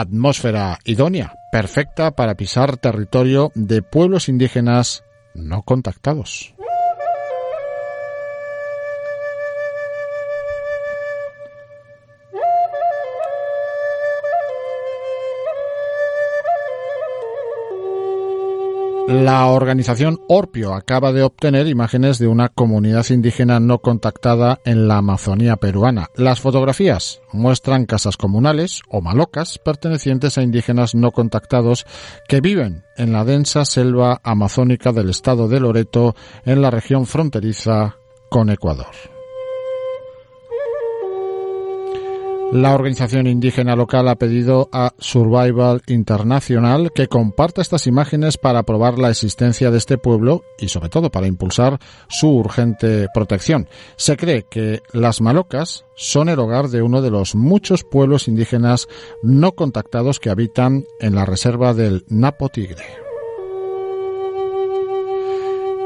atmósfera idónea, perfecta para pisar territorio de pueblos indígenas no contactados. La organización Orpio acaba de obtener imágenes de una comunidad indígena no contactada en la Amazonía peruana. Las fotografías muestran casas comunales o malocas pertenecientes a indígenas no contactados que viven en la densa selva amazónica del estado de Loreto en la región fronteriza con Ecuador. La organización indígena local ha pedido a Survival International que comparta estas imágenes para probar la existencia de este pueblo y sobre todo para impulsar su urgente protección. Se cree que las malocas son el hogar de uno de los muchos pueblos indígenas no contactados que habitan en la reserva del Napo Tigre.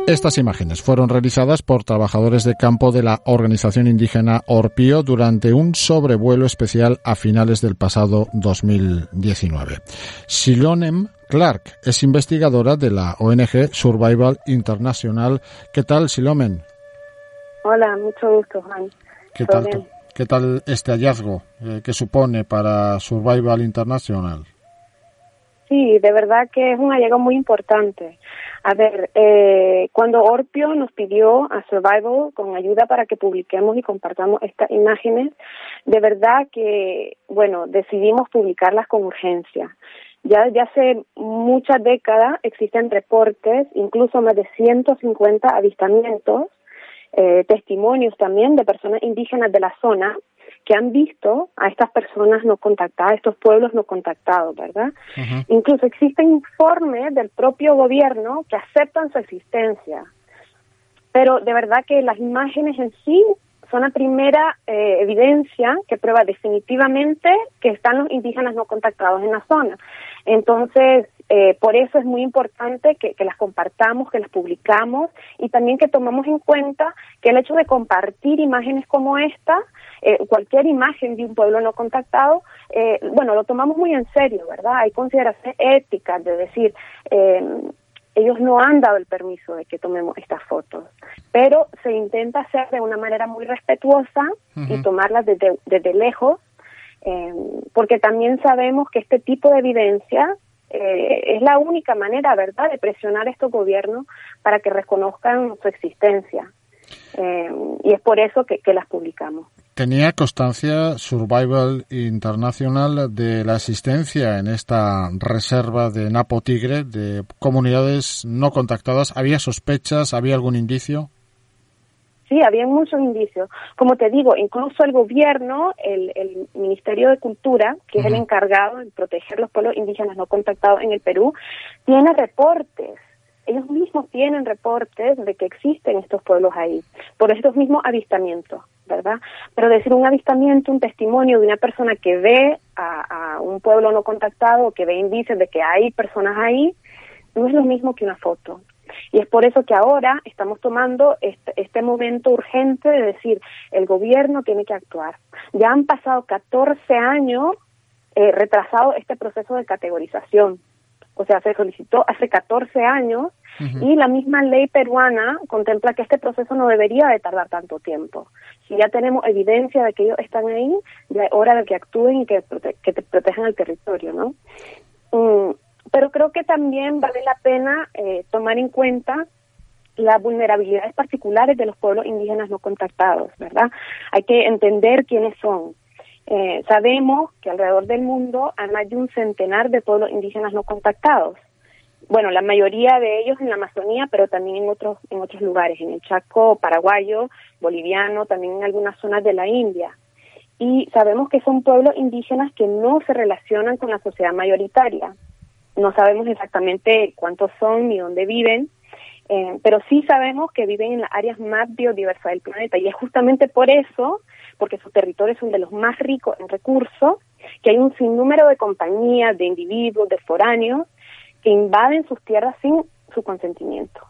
Estas imágenes fueron realizadas por trabajadores de campo de la organización indígena Orpio durante un sobrevuelo especial a finales del pasado 2019. Silonem Clark es investigadora de la ONG Survival International. ¿Qué tal, Silomen? Hola, mucho gusto, Juan. ¿Qué tal, ¿Qué tal este hallazgo eh, que supone para Survival International? Sí, de verdad que es un hallazgo muy importante. A ver, eh, cuando Orpio nos pidió a Survival con ayuda para que publiquemos y compartamos estas imágenes, de verdad que, bueno, decidimos publicarlas con urgencia. Ya, ya hace muchas décadas existen reportes, incluso más de 150 avistamientos, eh, testimonios también de personas indígenas de la zona que han visto a estas personas no contactadas, estos pueblos no contactados, ¿verdad? Incluso existen informes del propio gobierno que aceptan su existencia. Pero de verdad que las imágenes en sí son la primera eh, evidencia que prueba definitivamente que están los indígenas no contactados en la zona. Entonces, eh, por eso es muy importante que, las compartamos, que las publicamos y también que tomamos en cuenta que el hecho de compartir imágenes como esta, eh, cualquier imagen de un pueblo no contactado, eh, bueno, lo tomamos muy en serio, ¿verdad? Hay consideraciones éticas de decir, ellos no han dado el permiso de que tomemos estas fotos, pero se intenta hacer de una manera muy respetuosa y tomarlas desde, desde lejos, porque también sabemos que este tipo de evidencia eh, es la única manera, ¿verdad?, de presionar a estos gobiernos para que reconozcan su existencia. Eh, y es por eso que, las publicamos. ¿Tenía constancia Survival International de la existencia en esta reserva de Napo Tigre de comunidades no contactadas? ¿Había sospechas? ¿Había algún indicio? Sí, había muchos indicios. Como te digo, incluso el gobierno, el, el Ministerio de Cultura, que es el encargado de proteger los pueblos indígenas no contactados en el Perú, tiene reportes. Ellos mismos tienen reportes de que existen estos pueblos ahí, por estos mismos avistamientos, ¿verdad? Pero decir un avistamiento, un testimonio de una persona que ve a, un pueblo no contactado, que ve indicios de que hay personas ahí, no es lo mismo que una foto. Y es por eso que ahora estamos tomando este, este, momento urgente de decir, el gobierno tiene que actuar. Ya han pasado 14 años eh, retrasado este proceso de categorización. O sea, se solicitó hace 14 años y la misma ley peruana contempla que este proceso no debería de tardar tanto tiempo. Si ya tenemos evidencia de que ellos están ahí, ya es hora de que actúen y que, que te protejan el territorio, ¿no? Mm, pero creo que también vale la pena eh, tomar en cuenta las vulnerabilidades particulares de los pueblos indígenas no contactados, ¿verdad? Hay que entender quiénes son. Eh, sabemos que alrededor del mundo hay más de un centenar de pueblos indígenas no contactados. Bueno, la mayoría de ellos en la Amazonía, pero también en otros en otros lugares, en el Chaco paraguayo, boliviano, también en algunas zonas de la India. Y sabemos que son pueblos indígenas que no se relacionan con la sociedad mayoritaria no sabemos exactamente cuántos son ni dónde viven, eh, pero sí sabemos que viven en las áreas más biodiversas del planeta y es justamente por eso, porque sus territorios son de los más ricos en recursos, que hay un sinnúmero de compañías, de individuos, de foráneos que invaden sus tierras sin su consentimiento.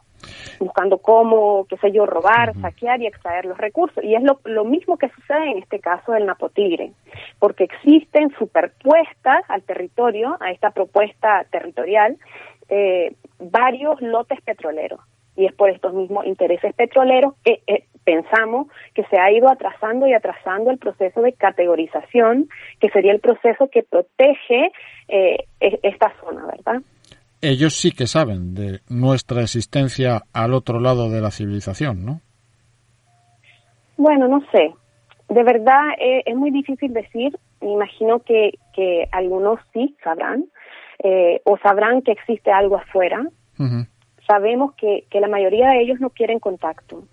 buscando cómo, qué sé yo, robar, saquear y extraer los recursos. Y es lo, lo mismo que sucede en este caso del Napotigre, porque existen superpuestas al territorio, a esta propuesta territorial, eh, varios lotes petroleros. Y es por estos mismos intereses petroleros que eh, pensamos que se ha ido atrasando y atrasando el proceso de categorización, que sería el proceso que protege eh, e, esta zona, ¿verdad? Ellos sí que saben de nuestra existencia al otro lado de la civilización, ¿no? Bueno, no sé. De verdad eh, es muy difícil decir. Me imagino que, que algunos sí sabrán, eh, o sabrán que existe algo afuera. Sabemos que, que la mayoría de ellos no quieren contacto.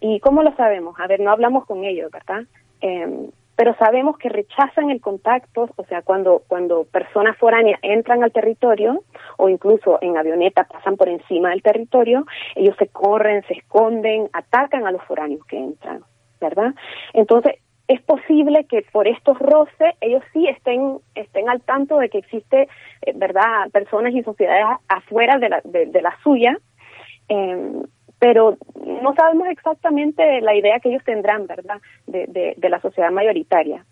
¿Y cómo lo sabemos? A ver, no hablamos con ellos, ¿verdad? Em, pero sabemos que rechazan el contacto, o sea, cuando, cuando personas foráneas entran al territorio o incluso en avioneta pasan por encima del territorio, ellos se corren, se esconden, atacan a los foráneos que entran, ¿verdad? Entonces, es posible que por estos roces ellos sí estén estén al tanto de que existe, eh, ¿verdad?, personas y sociedades afuera de la, de, la suya, eh, pero no sabemos exactamente la idea que ellos tendrán, ¿verdad?, de, de, la sociedad mayoritaria.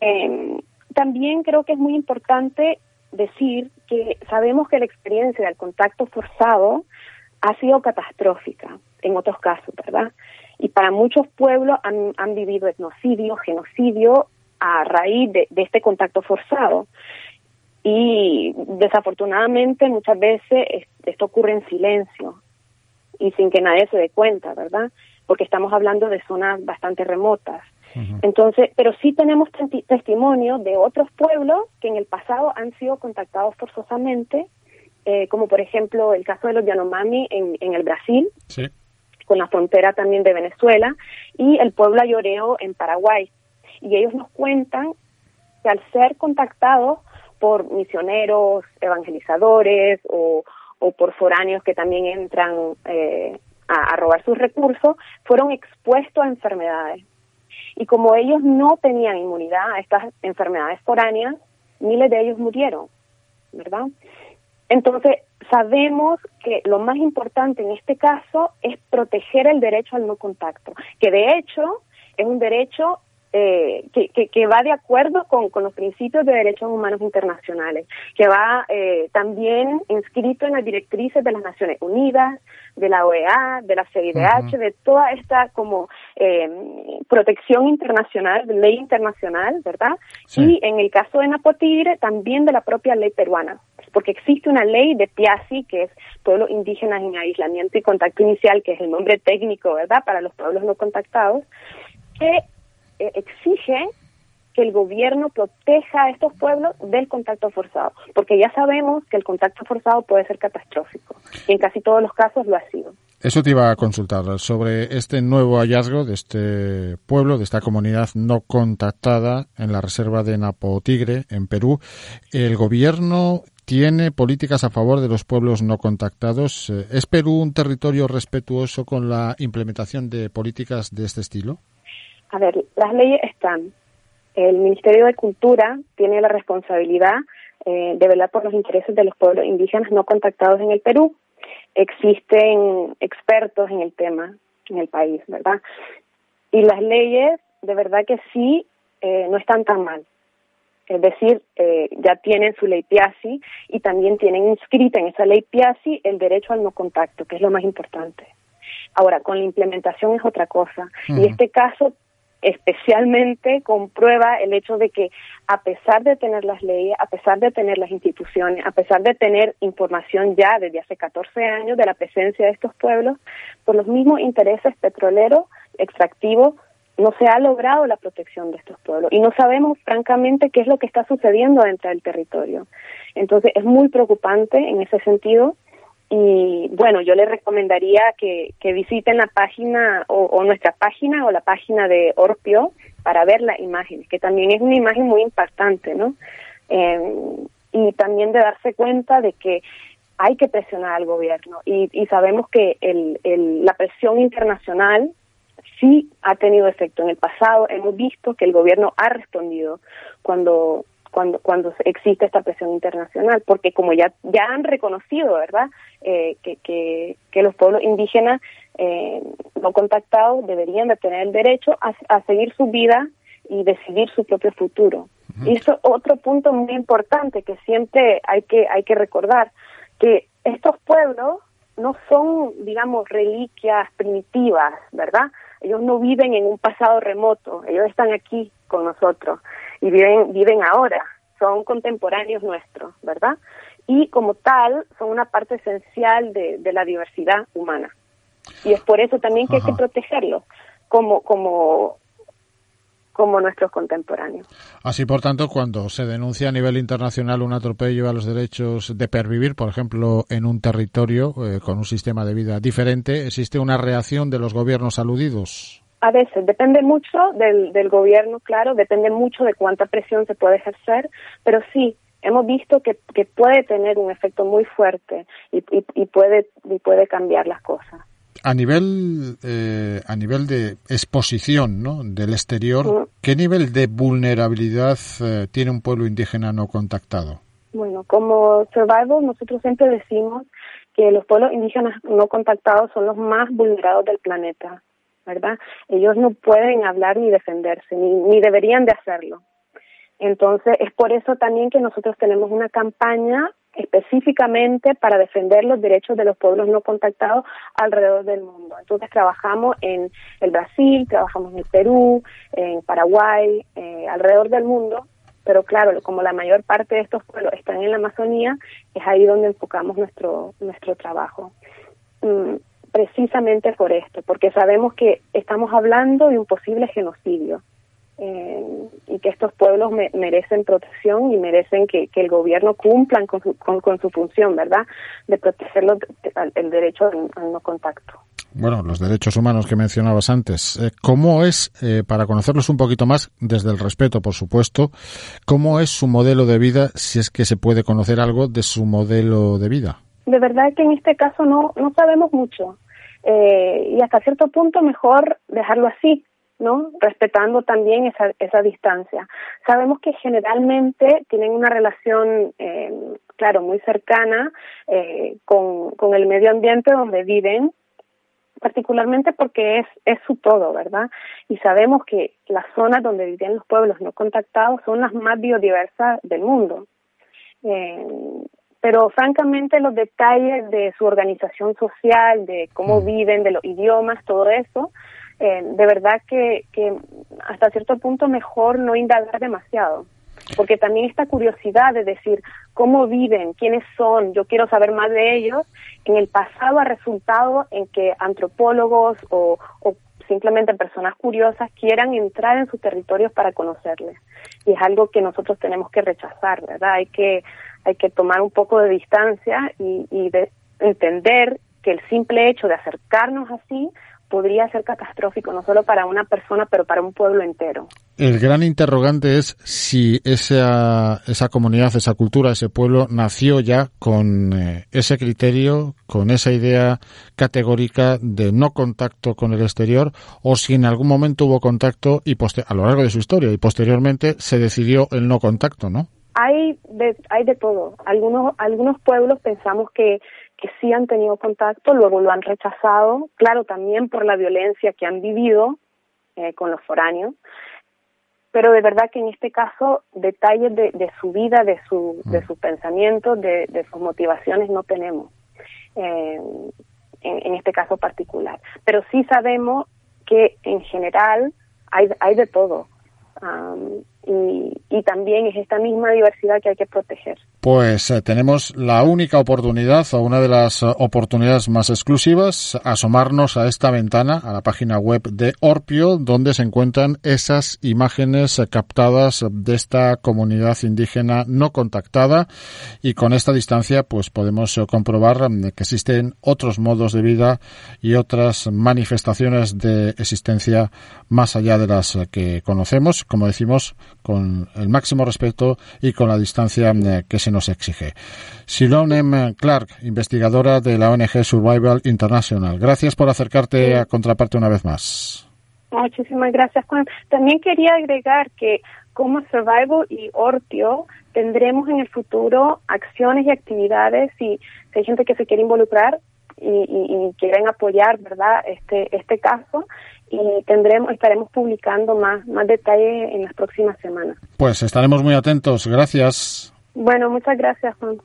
Eh, también creo que es muy importante decir que sabemos que la experiencia del contacto forzado ha sido catastrófica en otros casos, ¿verdad? Y para muchos pueblos han, han vivido etnocidio, genocidio a raíz de, de este contacto forzado. Y desafortunadamente muchas veces esto ocurre en silencio y sin que nadie se dé cuenta, ¿verdad? Porque estamos hablando de zonas bastante remotas. Entonces, pero sí tenemos testimonio de otros pueblos que en el pasado han sido contactados forzosamente, eh, como por ejemplo el caso de los Yanomami en, en el Brasil, con la frontera también de Venezuela, y el pueblo Ayoreo en Paraguay. Y ellos nos cuentan que al ser contactados por misioneros, evangelizadores o, o por foráneos que también entran eh, a, robar sus recursos, fueron expuestos a enfermedades. Y como ellos no tenían inmunidad a estas enfermedades foráneas, miles de ellos murieron, ¿verdad? Entonces, sabemos que lo más importante en este caso es proteger el derecho al no contacto, que de hecho es un derecho eh, que, que, va de acuerdo con, con, los principios de derechos humanos internacionales, que va eh, también inscrito en las directrices de las Naciones Unidas, de la OEA, de la CIDH, de toda esta como eh, protección internacional, ley internacional, ¿verdad? Y en el caso de Napotigre, también de la propia ley peruana porque existe una ley de PIASI, que es Pueblos Indígenas en Aislamiento y Contacto Inicial, que es el nombre técnico, ¿verdad?, para los pueblos no contactados, que exige que el gobierno proteja a estos pueblos del contacto forzado, porque ya sabemos que el contacto forzado puede ser catastrófico y en casi todos los casos lo ha sido. Eso te iba a consultar sobre este nuevo hallazgo de este pueblo, de esta comunidad no contactada en la reserva de Napotigre, en Perú. ¿El gobierno tiene políticas a favor de los pueblos no contactados? ¿Es Perú un territorio respetuoso con la implementación de políticas de este estilo? A ver, las leyes están. El Ministerio de Cultura tiene la responsabilidad eh, de velar por los intereses de los pueblos indígenas no contactados en el Perú. Existen expertos en el tema en el país, ¿verdad? Y las leyes, de verdad que sí, eh, no están tan mal. Es decir, eh, ya tienen su ley PIASI y también tienen inscrita en esa ley PIASI el derecho al no contacto, que es lo más importante. Ahora, con la implementación es otra cosa. Y este caso especialmente comprueba el hecho de que a pesar de tener las leyes, a pesar de tener las instituciones, a pesar de tener información ya desde hace 14 años de la presencia de estos pueblos, por los mismos intereses petroleros, extractivos, no se ha logrado la protección de estos pueblos y no sabemos francamente qué es lo que está sucediendo dentro del territorio. Entonces es muy preocupante en ese sentido y bueno, yo les recomendaría que, que visiten la página o, nuestra página o la página de Orpio para ver la imagen, que también es una imagen muy impactante, ¿no? Eh, y también de darse cuenta de que hay que presionar al gobierno y, y sabemos que el, el, la presión internacional sí ha tenido efecto. En el pasado hemos visto que el gobierno ha respondido cuando cuando cuando existe esta presión internacional, porque como ya ya han reconocido, ¿verdad?, eh, que, que, que los pueblos indígenas eh, no contactados deberían de tener el derecho a, a seguir su vida y decidir su propio futuro. Y eso otro punto muy importante que siempre hay que hay que recordar que estos pueblos no son, digamos, reliquias primitivas, ¿verdad? Ellos no viven en un pasado remoto, ellos están aquí con nosotros y viven viven ahora, son contemporáneos nuestros, ¿verdad? Y como tal son una parte esencial de, de la diversidad humana. Y es por eso también que hay que protegerlos como como como nuestros contemporáneos. Así, por tanto, cuando se denuncia a nivel internacional un atropello a los derechos de pervivir, por ejemplo, en un territorio eh, con un sistema de vida diferente, ¿existe una reacción de los gobiernos aludidos? A veces, depende mucho del, del gobierno, claro, depende mucho de cuánta presión se puede ejercer, pero sí, hemos visto que, que puede tener un efecto muy fuerte y, y, y puede, y puede cambiar las cosas a nivel eh, a nivel de exposición ¿no? del exterior, ¿qué nivel de vulnerabilidad eh, tiene un pueblo indígena no contactado? Bueno, como Survival nosotros siempre decimos que los pueblos indígenas no contactados son los más vulnerados del planeta, ¿verdad? Ellos no pueden hablar ni defenderse, ni, ni deberían de hacerlo. Entonces, es por eso también que nosotros tenemos una campaña específicamente para defender los derechos de los pueblos no contactados alrededor del mundo. Entonces trabajamos en el Brasil, trabajamos en el Perú, en Paraguay, eh, alrededor del mundo, pero claro, como la mayor parte de estos pueblos están en la Amazonía, es ahí donde enfocamos nuestro, nuestro trabajo. Mm, precisamente por esto, porque sabemos que estamos hablando de un posible genocidio eh, y que estos pueblos merecen protección y merecen que, el gobierno cumplan con su, con, su función, ¿verdad? De proteger el derecho al, no contacto. Bueno, los derechos humanos que mencionabas antes. Eh, ¿Cómo es, eh, para conocerlos un poquito más, desde el respeto, por supuesto, cómo es su modelo de vida, si es que se puede conocer algo de su modelo de vida? De verdad que en este caso no, no sabemos mucho. y hasta cierto punto mejor dejarlo así, ¿no? Respetando también esa, esa distancia. Sabemos que generalmente tienen una relación, eh, claro, muy cercana eh, con, con el medio ambiente donde viven, particularmente porque es, es su todo, ¿verdad? Y sabemos que las zonas donde viven los pueblos no contactados son las más biodiversas del mundo. Eh, pero francamente los detalles de su organización social, de cómo mm. viven, de los idiomas, todo eso, eh, de verdad que, que hasta cierto punto mejor no indagar demasiado porque también esta curiosidad de decir cómo viven, quiénes son, yo quiero saber más de ellos, en el pasado ha resultado en que antropólogos o, o simplemente personas curiosas quieran entrar en sus territorios para conocerles. Y es algo que nosotros tenemos que rechazar, ¿verdad? Hay que, hay que tomar un poco de distancia y, y de entender que el simple hecho de acercarnos así podría ser catastrófico, no solo para una persona, pero para un pueblo entero. El gran interrogante es si esa, esa comunidad, esa cultura, ese pueblo nació ya con eh, ese criterio, con esa idea categórica de no contacto con el exterior, o si en algún momento hubo contacto y a lo largo de su historia y posteriormente se decidió el no contacto, ¿no? Hay de, hay de todo. Algunos, algunos pueblos pensamos que que sí han tenido contacto, luego lo han rechazado, claro, también por la violencia que han vivido eh, con los foráneos, pero de verdad que en este caso detalles de, de su vida, de su, de mm. sus pensamientos, de, de sus motivaciones no tenemos, eh, en, en, este caso particular. Pero sí sabemos que en general hay, hay de todo. Um, y, y, también es esta misma diversidad que hay que proteger. Pues eh, tenemos la única oportunidad o una de las eh, oportunidades más exclusivas, asomarnos a esta ventana, a la página web de Orpio, donde se encuentran esas imágenes eh, captadas de esta comunidad indígena no contactada. Y con esta distancia pues podemos comprobar que existen otros modos de vida y otras manifestaciones de existencia más allá de las que conocemos, como decimos, con el máximo respeto y con la distancia eh, que se nos exige. Silone M. Clark, investigadora de la ONG Survival International. Gracias por acercarte a Contraparte una vez más. Muchísimas gracias, Juan. También quería agregar que cómo Survival y Ortio tendremos en el futuro acciones y actividades si, hay gente que se quiere involucrar y, y, quieren apoyar, ¿verdad? Este este caso y tendremos estaremos publicando más más detalles en las próximas semanas. Pues estaremos muy atentos. Gracias. Bueno, muchas gracias, Juan.